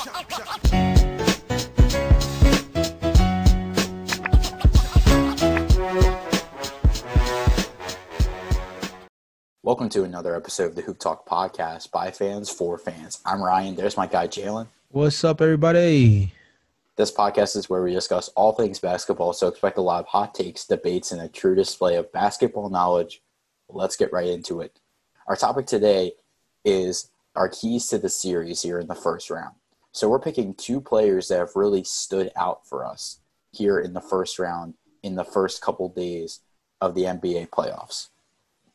Welcome to another episode of the Hoop Talk podcast by fans for fans. I'm Ryan. There's my guy Jalen. What's up, everybody? This podcast is where we discuss all things basketball, so expect a lot of hot takes, debates, and a true display of basketball knowledge. Let's get right into it. Our topic today is our keys to the series here in the first round. So we're picking two players that have really stood out for us here in the first round in the first couple days of the NBA playoffs.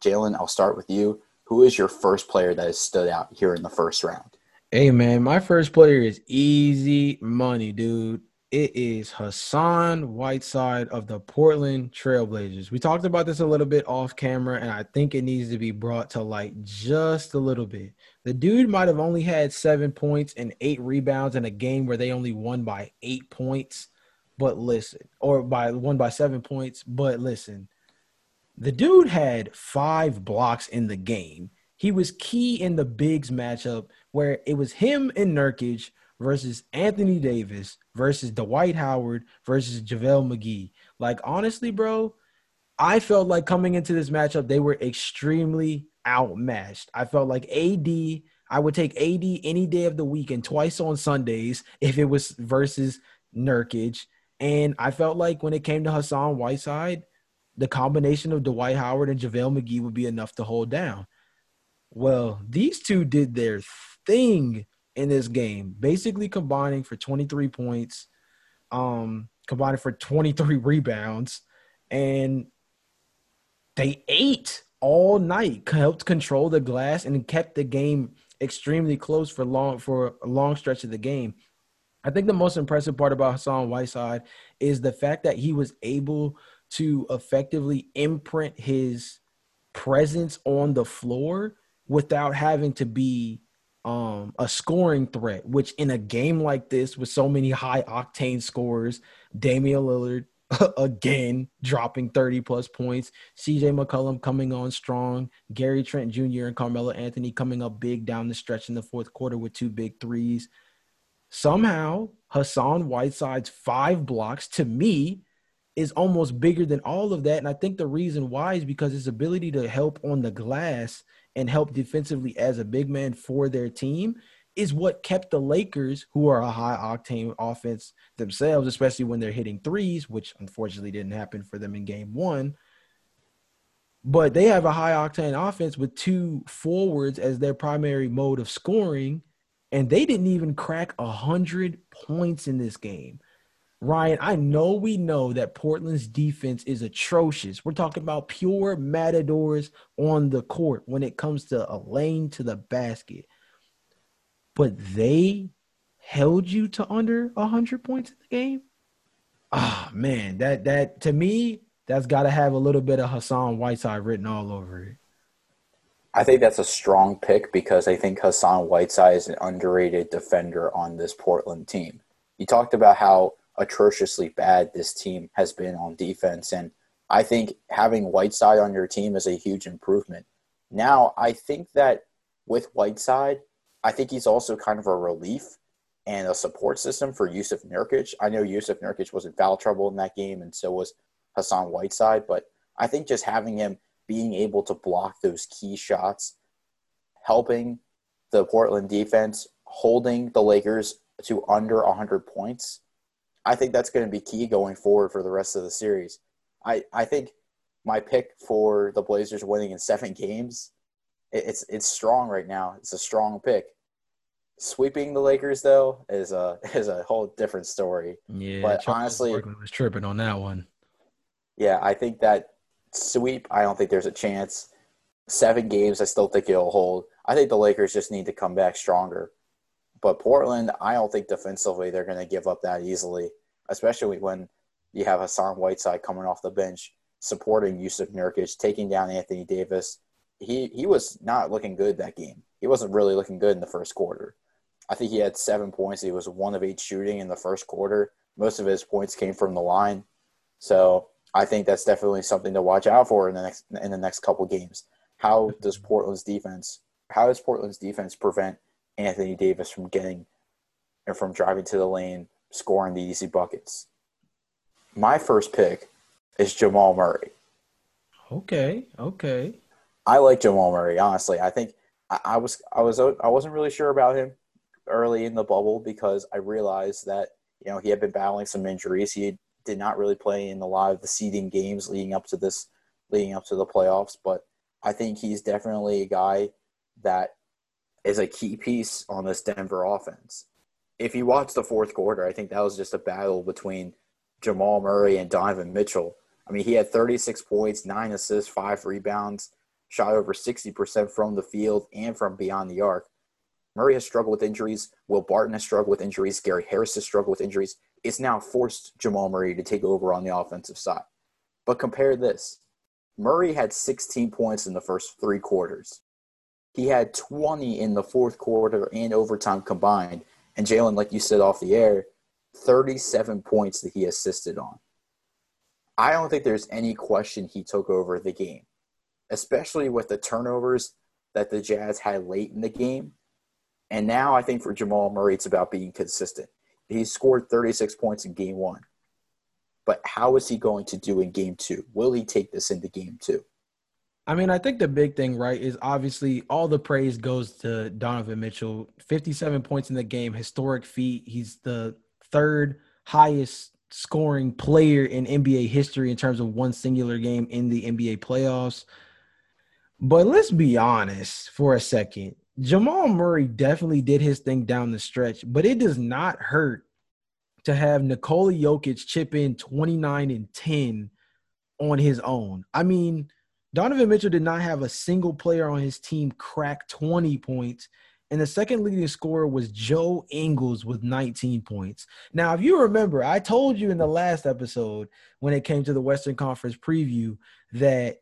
Jalen, I'll start with you. Who is your first player that has stood out here in the first round? Hey, man, my first player is easy money, dude. It is Hassan Whiteside of the Portland Trailblazers. We talked about this a little bit off camera, and I think it needs to be brought to light just a little bit. The dude might have only had seven points and eight rebounds in a game where they only won by eight points. But listen, or by one by seven points. But listen, the dude had five blocks in the game. He was key in the bigs matchup where it was him and Nurkic versus Anthony Davis versus Dwight Howard versus JaVale McGee. Like, honestly, bro, I felt like coming into this matchup, they were extremely outmatched. I felt like AD, I would take AD any day of the week and twice on Sundays if it was versus Nurkic. And I felt like when it came to Hassan Whiteside, the combination of Dwight Howard and JaVale McGee would be enough to hold down. Well, these two did their thing in this game, basically combining for 23 points, um, combining for 23 rebounds, and they ate all night, helped control the glass, and kept the game extremely close for long for a long stretch of the game. I think the most impressive part about Hassan Whiteside is the fact that he was able to effectively imprint his presence on the floor without having to be um, a scoring threat, which in a game like this with so many high octane scores, Damian Lillard again dropping 30 plus points, CJ McCollum coming on strong, Gary Trent Jr. and Carmelo Anthony coming up big down the stretch in the fourth quarter with two big threes. Somehow, Hassan Whiteside's five blocks to me is almost bigger than all of that. And I think the reason why is because his ability to help on the glass and help defensively as a big man for their team is what kept the Lakers, who are a high octane offense themselves, especially when they're hitting threes, which unfortunately didn't happen for them in game one. But they have a high octane offense with two forwards as their primary mode of scoring, and they didn't even crack a hundred points in this game. Ryan, I know we know that Portland's defense is atrocious. We're talking about pure matadors on the court when it comes to a lane to the basket. But they held you to under 100 points in the game? Ah, oh, man, that that to me, that's got to have a little bit of Hassan Whiteside written all over it. I think that's a strong pick because I think Hassan Whiteside is an underrated defender on this Portland team. You talked about how atrociously bad this team has been on defense. And I think having Whiteside on your team is a huge improvement. Now, I think that with Whiteside, I think he's also kind of a relief and a support system for Jusuf Nurkic. I know Jusuf Nurkic was in foul trouble in that game, and so was Hassan Whiteside. But I think just having him being able to block those key shots, helping the Portland defense, holding the Lakers to under 100 points, I think that's going to be key going forward for the rest of the series. I, I think my pick for the Blazers winning in seven games, it's it's strong right now. It's a strong pick. Sweeping the Lakers though is a is a whole different story. Yeah, but Charles honestly, was tripping on that one. Yeah, I think that sweep. I don't think there's a chance. Seven games, I still think it'll hold. I think the Lakers just need to come back stronger. But Portland, I don't think defensively they're going to give up that easily, especially when you have Hassan Whiteside coming off the bench, supporting Jusuf Nurkic, taking down Anthony Davis. He he was not looking good that game. He wasn't really looking good in the first quarter. I think he had seven points. He was one of eight shooting in the first quarter. Most of his points came from the line. So I think that's definitely something to watch out for in the next in the next couple games. How does Portland's defense how does Portland's defense prevent Anthony Davis from getting and from driving to the lane, scoring the easy buckets. My first pick is Jamal Murray. Okay, okay. I like Jamal Murray. Honestly, I think I, I was I was I wasn't really sure about him early in the bubble because I realized that you know he had been battling some injuries. He did not really play in a lot of the seeding games leading up to this, leading up to the playoffs. But I think he's definitely a guy that is a key piece on this Denver offense. If you watch the fourth quarter, I think that was just a battle between Jamal Murray and Donovan Mitchell. I mean, he had 36 points, nine assists, five rebounds, shot over 60% from the field and from beyond the arc. Murray has struggled with injuries. Will Barton has struggled with injuries. Gary Harris has struggled with injuries. It's now forced Jamal Murray to take over on the offensive side. But compare this Murray had 16 points in the first three quarters. He had 20 in the fourth quarter and overtime combined. And Jalen, like you said off the air, 37 points that he assisted on. I don't think there's any question he took over the game, especially with the turnovers that the Jazz had late in the game. And now I think for Jamal Murray, it's about being consistent. He scored 36 points in game one. But how is he going to do in game two? Will he take this into game two? I mean, I think the big thing, right, is obviously all the praise goes to Donovan Mitchell. 57 points in the game, historic feat. He's the third highest scoring player in NBA history in terms of one singular game in the NBA playoffs. But let's be honest for a second. Jamal Murray definitely did his thing down the stretch, but it does not hurt to have Nikola Jokic chip in 29 and 10 on his own. I mean, Donovan Mitchell did not have a single player on his team crack 20 points. And the second leading scorer was Joe Ingles with 19 points. Now, if you remember, I told you in the last episode when it came to the Western Conference preview that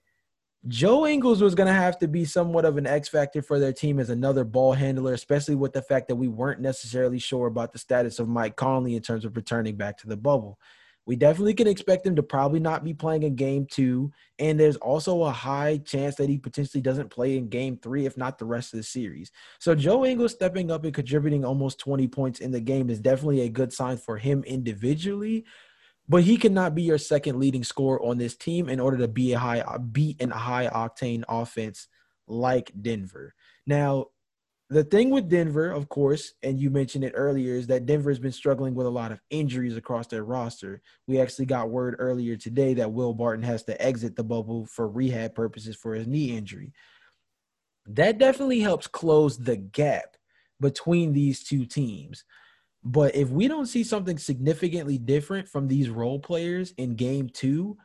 Joe Ingles was going to have to be somewhat of an X factor for their team as another ball handler, especially with the fact that we weren't necessarily sure about the status of Mike Conley in terms of returning back to the bubble. We definitely can expect him to probably not be playing in game two. And there's also a high chance that he potentially doesn't play in game three, if not the rest of the series. So Joe Ingles stepping up and contributing almost 20 points in the game is definitely a good sign for him individually. But he cannot be your second leading scorer on this team in order to be a high beat in a high octane offense like Denver. Now, the thing with Denver, of course, and you mentioned it earlier, is that Denver has been struggling with a lot of injuries across their roster. We actually got word earlier today that Will Barton has to exit the bubble for rehab purposes for his knee injury. That definitely helps close the gap between these two teams. But if we don't see something significantly different from these role players in game two,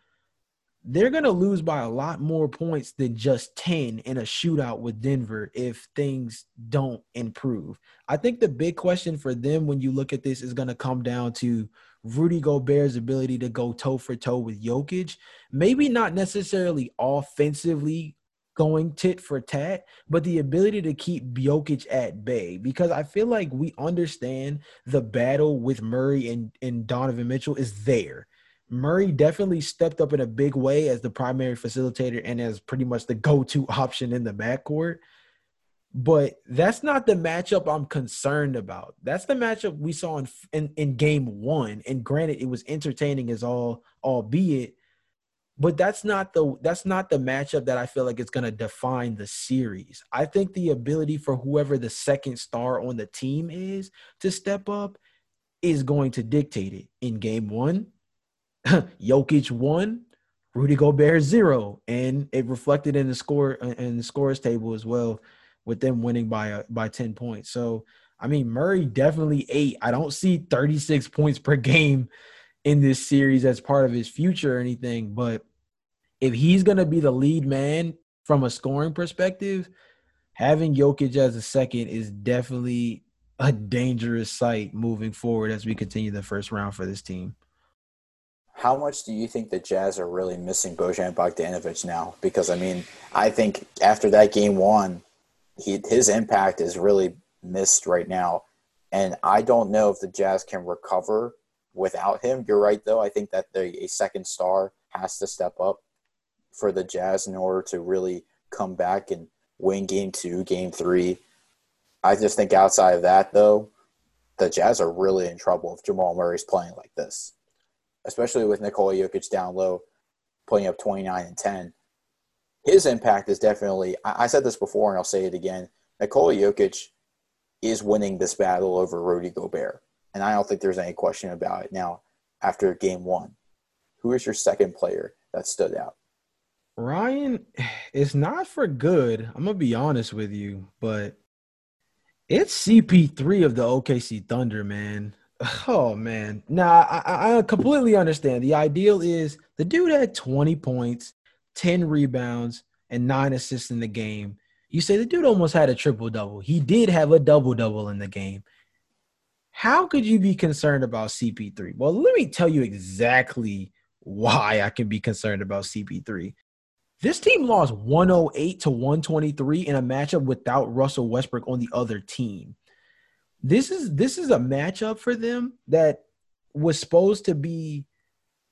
they're going to lose by a lot more points than just 10 in a shootout with Denver if things don't improve. I think the big question for them when you look at this is going to come down to Rudy Gobert's ability to go toe for toe with Jokic. Maybe not necessarily offensively going tit for tat, but the ability to keep Jokic at bay because I feel like we understand the battle with Murray and, and Donovan Mitchell is there. Murray definitely stepped up in a big way as the primary facilitator and as pretty much the go-to option in the backcourt. But that's not the matchup I'm concerned about. That's the matchup we saw in, in, in game one. And granted, it was entertaining as all, albeit, but that's not the that's not the matchup that I feel like it's going to define the series. I think the ability for whoever the second star on the team is to step up is going to dictate it. In game one, Jokic one, Rudy Gobert zero, and it reflected in the score in the scores table as well, with them winning by uh, by ten points. So I mean, Murray definitely eight. I don't see thirty six points per game in this series as part of his future or anything, but if he's gonna be the lead man from a scoring perspective, having Jokic as a second is definitely a dangerous sight moving forward as we continue the first round for this team. How much do you think the Jazz are really missing Bojan Bogdanovic now? Because I mean, I think after that game one, he his impact is really missed right now, and I don't know if the Jazz can recover without him. You're right, though. I think that the, a second star has to step up for the Jazz in order to really come back and win game two, game three. I just think outside of that, though, the Jazz are really in trouble if Jamal Murray's playing like this, especially with Nikola Jokic down low, putting up 29 and 10. His impact is definitely, I said this before and I'll say it again. Nikola Jokic is winning this battle over Rudy Gobert. And I don't think there's any question about it. Now, after game one, who is your second player that stood out? Ryan, it's not for good. I'm gonna be honest with you, but it's CP3 of the OKC Thunder, man. Oh man. Now I, I completely understand. The ideal is the dude had 20 points, 10 rebounds, and nine assists in the game. You say the dude almost had a triple double. He did have a double double in the game. How could you be concerned about CP3? Well, let me tell you exactly why I can be concerned about CP3. This team lost 108 to 123 in a matchup without Russell Westbrook on the other team. This is this is a matchup for them that was supposed to be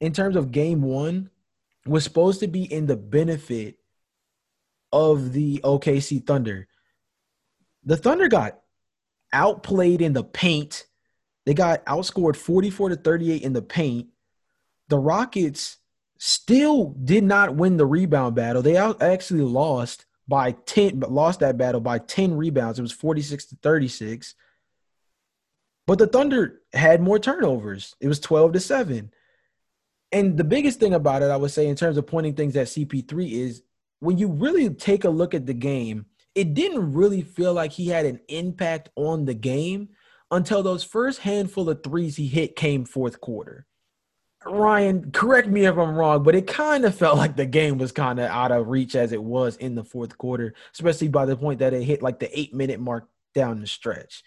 in terms of game 1 was supposed to be in the benefit of the OKC Thunder. The Thunder got outplayed in the paint. They got outscored 44 to 38 in the paint. The Rockets still did not win the rebound battle. They actually lost by 10, but lost that battle by 10 rebounds. It was 46 to 36. But the Thunder had more turnovers. It was 12 to 7. And the biggest thing about it, I would say, in terms of pointing things at CP3, is when you really take a look at the game, it didn't really feel like he had an impact on the game until those first handful of threes he hit came fourth quarter. Ryan, correct me if I'm wrong, but it kind of felt like the game was kind of out of reach as it was in the fourth quarter, especially by the point that it hit like the eight minute mark down the stretch.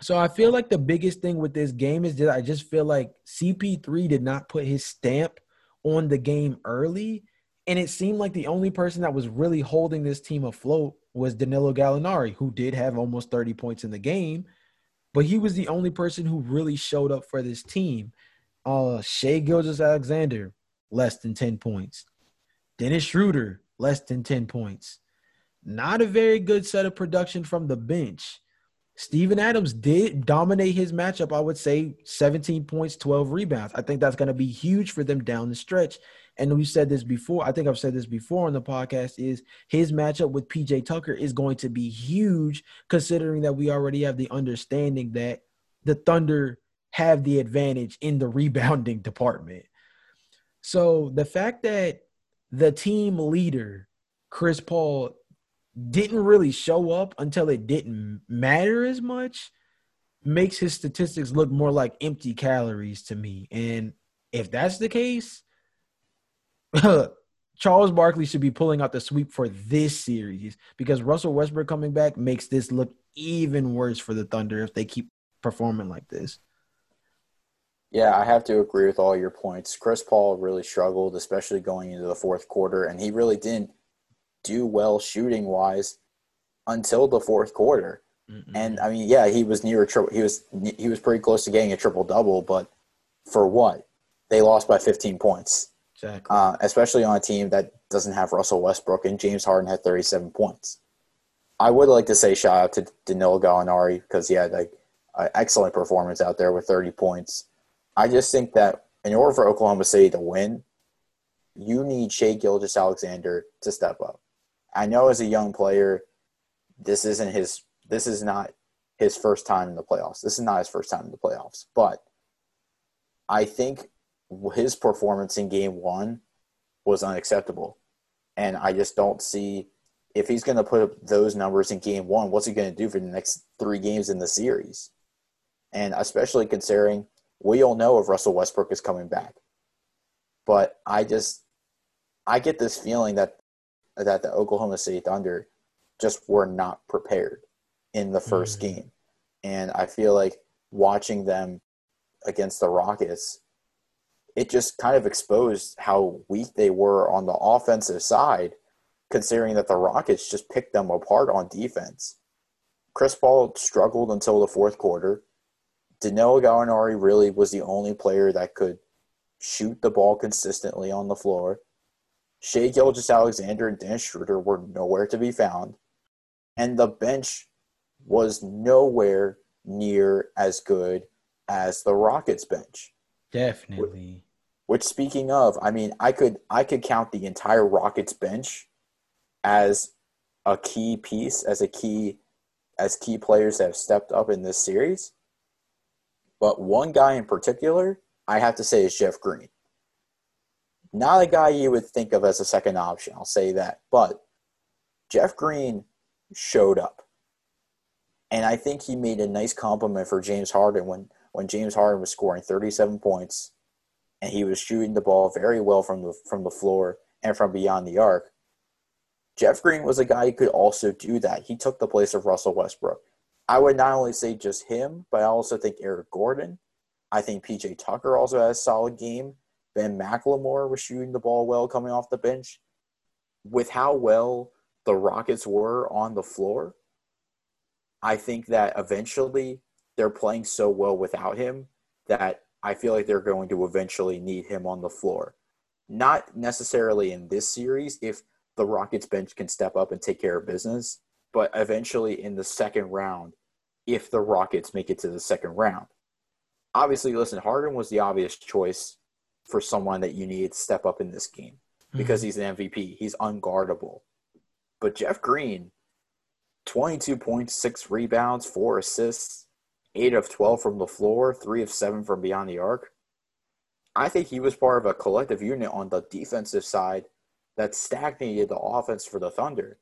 So I feel like the biggest thing with this game is that I just feel like CP3 did not put his stamp on the game early. And it seemed like the only person that was really holding this team afloat was Danilo Gallinari, who did have almost 30 points in the game, but he was the only person who really showed up for this team. Uh, Shai Gilgeous-Alexander, less than 10 points. Dennis Schroeder, less than 10 points. Not a very good set of production from the bench. Steven Adams did dominate his matchup, I would say 17 points, 12 rebounds. I think that's going to be huge for them down the stretch. And we said this before, I think I've said this before on the podcast, is his matchup with PJ Tucker is going to be huge, considering that we already have the understanding that the Thunder have the advantage in the rebounding department. So the fact that the team leader, Chris Paul, didn't really show up until it didn't matter as much makes his statistics look more like empty calories to me. And if that's the case, Charles Barkley should be pulling out the sweep for this series because Russell Westbrook coming back makes this look even worse for the Thunder if they keep performing like this. Yeah, I have to agree with all your points. Chris Paul really struggled, especially going into the fourth quarter, and he really didn't do well shooting wise until the fourth quarter. Mm-mm. And I mean, yeah, he was near a triple. He was he was pretty close to getting a triple double, but for what? They lost by 15 points. Exactly. Uh, especially on a team that doesn't have Russell Westbrook and James Harden had 37 points. I would like to say shout out to Danilo Gallinari because he had like an excellent performance out there with 30 points. I just think that in order for Oklahoma City to win, you need Shai Gilgeous-Alexander to step up. I know as a young player, this isn't his. This is not his first time in the playoffs. This is not his first time in the playoffs. But I think his performance in Game One was unacceptable, and I just don't see if he's going to put up those numbers in Game One. What's he going to do for the next three games in the series? And especially considering we all know if Russell Westbrook is coming back. But I just I get this feeling that that the Oklahoma City Thunder just were not prepared in the 1st mm-hmm. game. And I feel like watching them against the Rockets, it just kind of exposed how weak they were on the offensive side, considering that the Rockets just picked them apart on defense. Chris Paul struggled until the fourth quarter. Danilo Gallinari really was the only player that could shoot the ball consistently on the floor. Shai Gilgeous-Alexander and Dennis Schroeder were nowhere to be found. And the bench was nowhere near as good as the Rockets bench. Definitely. Which speaking of, I mean, I could I could count the entire Rockets bench as a key piece, as a key as key players that have stepped up in this series. But one guy in particular, I have to say is Jeff Green. Not a guy you would think of as a second option, I'll say that. But Jeff Green showed up. And I think he made a nice compliment for James Harden when, when James Harden was scoring 37 points and he was shooting the ball very well from the from the floor and from beyond the arc. Jeff Green was a guy who could also do that. He took the place of Russell Westbrook. I would not only say just him, but I also think Eric Gordon. I think PJ Tucker also had a solid game. Ben McLemore was shooting the ball well coming off the bench. With how well the Rockets were on the floor, I think that eventually they're playing so well without him that I feel like they're going to eventually need him on the floor. Not necessarily in this series if the Rockets bench can step up and take care of business, but eventually in the second round if the Rockets make it to the second round. Obviously, listen, Harden was the obvious choice for someone that you need to step up in this game because mm-hmm. he's an MVP. He's unguardable. But Jeff Green, 22 points, six rebounds, four assists, eight of 12 from the floor, three of seven from beyond the arc. I think he was part of a collective unit on the defensive side that stagnated the offense for the Thunder.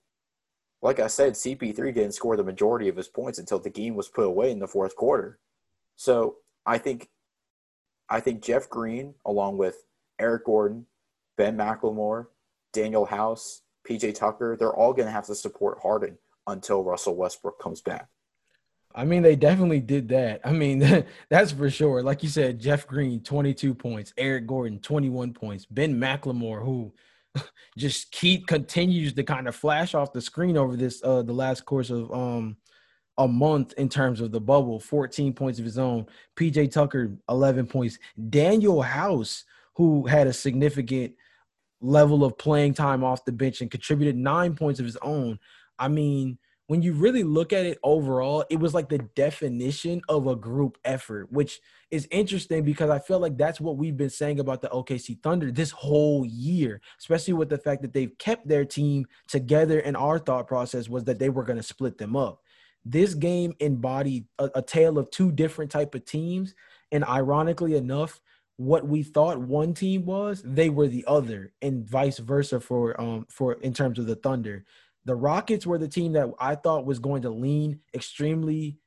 Like I said, CP3 didn't score the majority of his points until the game was put away in the fourth quarter. So I think I think Jeff Green, along with Eric Gordon, Ben McLemore, Danuel House, PJ Tucker, they're all going to have to support Harden until Russell Westbrook comes back. I mean, they definitely did that. I mean, that's for sure. Like you said, Jeff Green, 22 points, Eric Gordon, 21 points, Ben McLemore, who just keep continues to kind of flash off the screen over this uh the last course of um a month in terms of the bubble 14 points of his own. Pj tucker 11 points. Danuel House who had a significant level of playing time off the bench and contributed nine points of his own. I mean when you really look at it overall, it was like the definition of a group effort, which is interesting because I feel like that's what we've been saying about the OKC Thunder this whole year, especially with the fact that they've kept their team together. And our thought process was that they were going to split them up. This game embodied a, a tale of two different type of teams, and ironically enough, what we thought one team was, they were the other, and vice versa for um for in terms of the Thunder the Rockets were the team that I thought was going to lean extremely,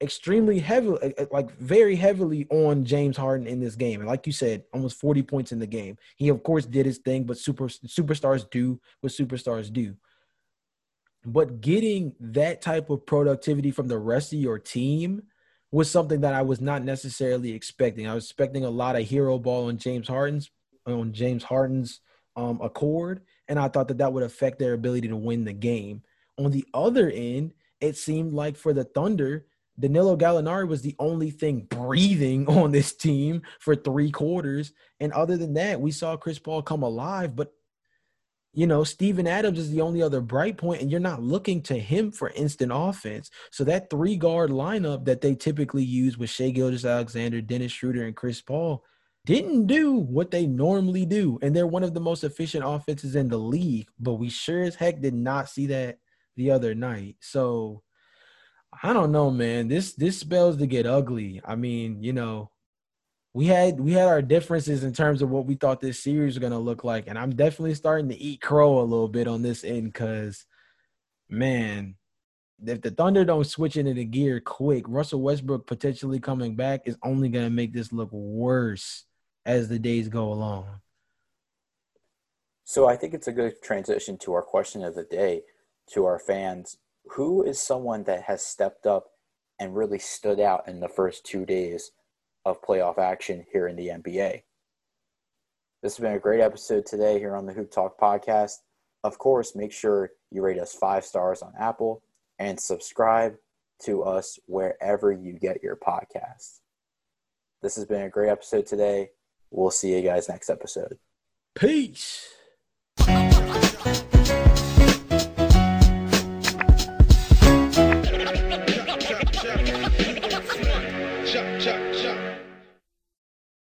extremely heavily, eh, eh, like very heavily on James Harden in this game. And like you said, almost 40 points in the game. He, of course, did his thing, but super superstars do what superstars do. But getting that type of productivity from the rest of your team was something that I was not necessarily expecting. I was expecting a lot of hero ball on James Harden's on James Harden's um, accord, and I thought that that would affect their ability to win the game. On the other end, it seemed like for the Thunder, Danilo Gallinari was the only thing breathing on this team for three quarters. And other than that, we saw Chris Paul come alive. But, you know, Steven Adams is the only other bright point, and you're not looking to him for instant offense. So that three guard lineup that they typically use with Shai Gilgeous-Alexander, Dennis Schroeder, and Chris Paul – didn't do what they normally do. And they're one of the most efficient offenses in the league. But we sure as heck did not see that the other night. So I don't know, man. This this spells to get ugly. I mean, you know, we had we had our differences in terms of what we thought this series was gonna look like. And I'm definitely starting to eat crow a little bit on this end because man, if the Thunder don't switch into the gear quick, Russell Westbrook potentially coming back is only gonna make this look worse as the days go along. So I think it's a good transition to our question of the day to our fans. Who is someone that has stepped up and really stood out in the first two days of playoff action here in the NBA? This has been a great episode today here on the Hoop Talk podcast. Of course, make sure you rate us five stars on Apple and subscribe to us wherever you get your podcasts. This has been a great episode today. We'll see you guys next episode. Peace.